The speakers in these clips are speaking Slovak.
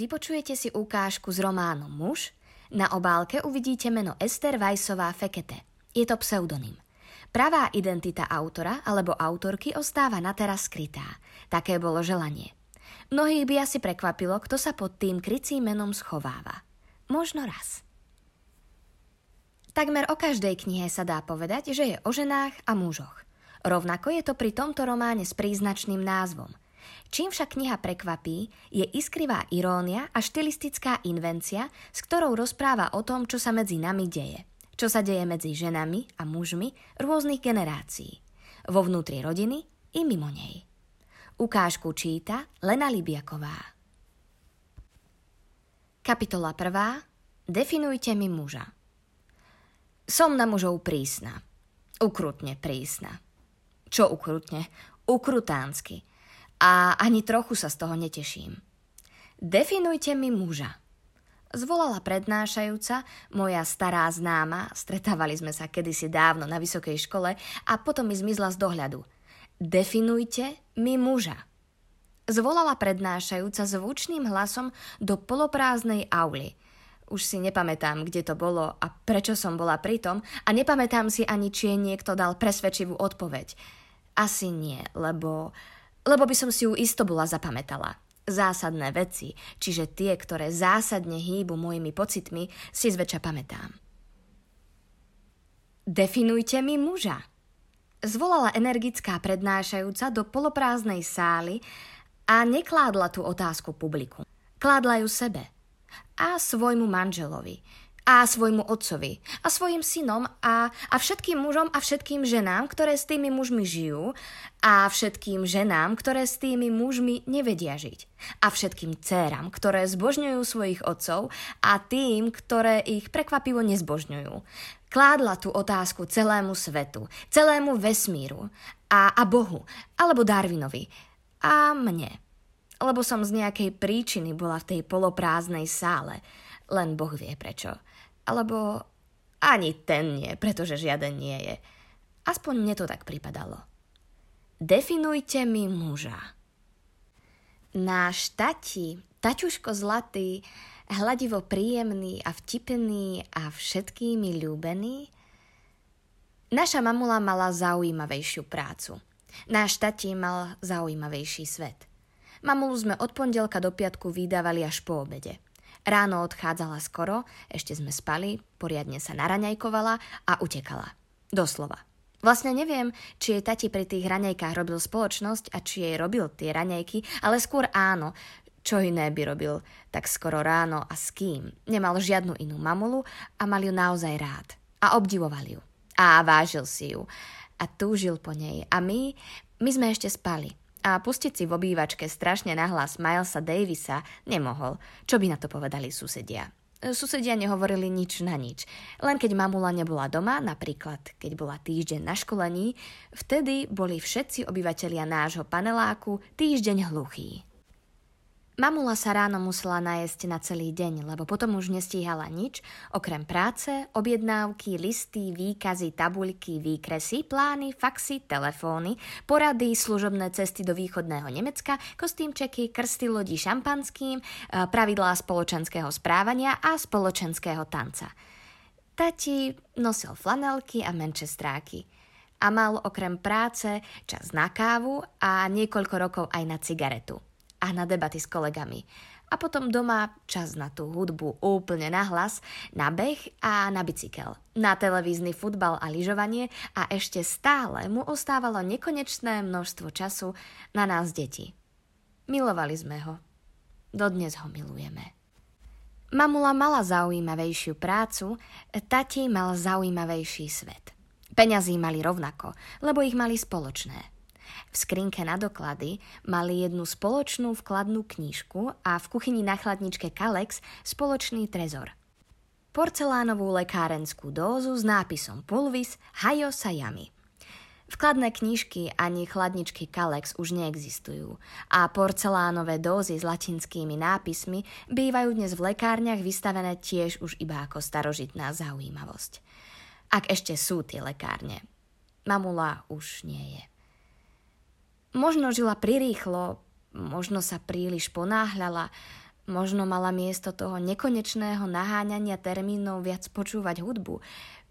vypočujete si ukážku z románu Muž. Na obálke uvidíte meno Ester Vajsová Fekete. Je to pseudonym. Pravá identita autora alebo autorky ostáva na teraz skrytá. Také bolo želanie. Mnohých by asi prekvapilo, kto sa pod tým krycím menom schováva. Možno raz. Takmer o každej knihe sa dá povedať, že je o ženách a mužoch. Rovnako je to pri tomto románe s príznačným názvom. Čím však kniha prekvapí, je iskrivá irónia a štilistická invencia, s ktorou rozpráva o tom, čo sa medzi nami deje. Čo sa deje medzi ženami a mužmi rôznych generácií. Vo vnútri rodiny i mimo nej. Ukážku číta Lena Libiaková. Kapitola 1. Definujte mi muža. Som na mužov prísna. Ukrutne prísna. Čo ukrutne? Ukrutánsky. A ani trochu sa z toho neteším. Definujte mi muža. Zvolala prednášajúca, moja stará známa, stretávali sme sa kedysi dávno na vysokej škole a potom mi zmizla z dohľadu. Definujte mi muža. Zvolala prednášajúca zvučným hlasom do poloprázdnej auly – už si nepamätám, kde to bolo a prečo som bola pritom a nepamätám si ani, či jej niekto dal presvedčivú odpoveď. Asi nie, lebo, lebo by som si ju isto bola zapamätala. Zásadné veci, čiže tie, ktoré zásadne hýbu mojimi pocitmi, si zväčša pamätám. Definujte mi muža. Zvolala energická prednášajúca do poloprázdnej sály a nekládla tú otázku publiku. Kládla ju sebe – a svojmu manželovi a svojmu otcovi a svojim synom a, a všetkým mužom a všetkým ženám, ktoré s tými mužmi žijú a všetkým ženám, ktoré s tými mužmi nevedia žiť a všetkým dcéram, ktoré zbožňujú svojich otcov a tým, ktoré ich prekvapivo nezbožňujú. Kládla tú otázku celému svetu, celému vesmíru a, a Bohu, alebo Darwinovi a mne lebo som z nejakej príčiny bola v tej poloprázdnej sále. Len Boh vie prečo. Alebo ani ten nie, pretože žiaden nie je. Aspoň mne to tak pripadalo. Definujte mi muža. Náš tati, taťuško zlatý, hľadivo príjemný a vtipný a všetkými ľúbený, naša mamula mala zaujímavejšiu prácu. Náš tati mal zaujímavejší svet. Mamulu sme od pondelka do piatku vydávali až po obede. Ráno odchádzala skoro, ešte sme spali, poriadne sa naraňajkovala a utekala. Doslova. Vlastne neviem, či jej tati pri tých raňajkách robil spoločnosť a či jej robil tie raňajky, ale skôr áno, čo iné by robil tak skoro ráno a s kým. Nemal žiadnu inú mamulu a mal ju naozaj rád. A obdivoval ju. A vážil si ju. A túžil po nej. A my, my sme ešte spali. A pustiť si v obývačke strašne nahlas Milesa Davisa nemohol. Čo by na to povedali susedia? Susedia nehovorili nič na nič. Len keď mamula nebola doma, napríklad keď bola týždeň na školení, vtedy boli všetci obyvatelia nášho paneláku týždeň hluchí. Mamula sa ráno musela najesť na celý deň, lebo potom už nestíhala nič, okrem práce, objednávky, listy, výkazy, tabuľky, výkresy, plány, faxy, telefóny, porady, služobné cesty do východného Nemecka, kostýmčeky, krsty lodí šampanským, e, pravidlá spoločenského správania a spoločenského tanca. Tati nosil flanelky a menčestráky a mal okrem práce čas na kávu a niekoľko rokov aj na cigaretu a na debaty s kolegami. A potom doma čas na tú hudbu úplne na hlas, na beh a na bicykel, na televízny futbal a lyžovanie a ešte stále mu ostávalo nekonečné množstvo času na nás deti. Milovali sme ho. Dodnes ho milujeme. Mamula mala zaujímavejšiu prácu, tati mal zaujímavejší svet. Peňazí mali rovnako, lebo ich mali spoločné. V skrinke na doklady mali jednu spoločnú vkladnú knížku a v kuchyni na chladničke Kalex spoločný trezor. Porcelánovú lekárenskú dózu s nápisom Pulvis Hayo Sayami. Vkladné knižky ani chladničky Kalex už neexistujú a porcelánové dózy s latinskými nápismi bývajú dnes v lekárniach vystavené tiež už iba ako starožitná zaujímavosť. Ak ešte sú tie lekárne. Mamula už nie je. Možno žila prirýchlo, možno sa príliš ponáhľala, Možno mala miesto toho nekonečného naháňania termínov viac počúvať hudbu.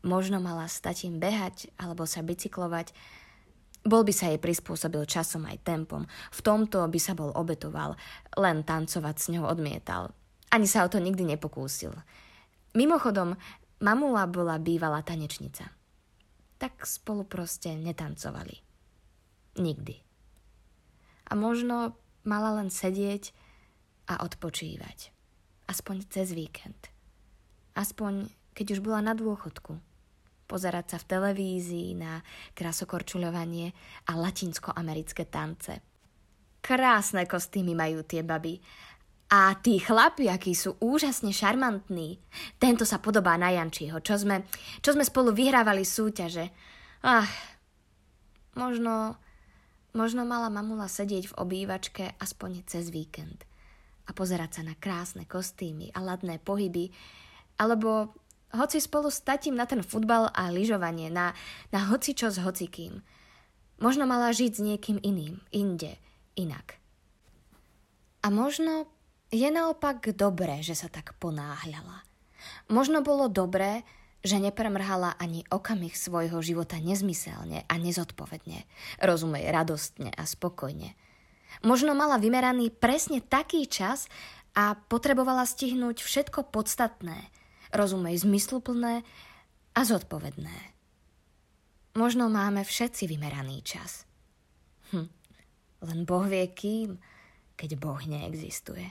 Možno mala stať im behať alebo sa bicyklovať. Bol by sa jej prispôsobil časom aj tempom. V tomto by sa bol obetoval. Len tancovať s ňou odmietal. Ani sa o to nikdy nepokúsil. Mimochodom, mamula bola bývalá tanečnica. Tak spolu proste netancovali. Nikdy. A možno mala len sedieť a odpočívať. Aspoň cez víkend. Aspoň, keď už bola na dôchodku. Pozerať sa v televízii na krasokorčuľovanie a latinsko-americké tance. Krásne kostýmy majú tie baby. A tí chlapi, akí sú úžasne šarmantní. Tento sa podobá na Jančiho, čo sme, čo sme spolu vyhrávali súťaže. Ach, možno, možno mala mamula sedieť v obývačke aspoň cez víkend a pozerať sa na krásne kostýmy a ladné pohyby, alebo hoci spolu s tatím na ten futbal a lyžovanie, na, na hoci čo s hocikým. Možno mala žiť s niekým iným, inde, inak. A možno je naopak dobré, že sa tak ponáhľala. Možno bolo dobré, že nepremrhala ani okamih svojho života nezmyselne a nezodpovedne, rozumej radostne a spokojne – Možno mala vymeraný presne taký čas a potrebovala stihnúť všetko podstatné, rozumej zmysluplné a zodpovedné. Možno máme všetci vymeraný čas. Hm, len Boh vie kým, keď Boh neexistuje.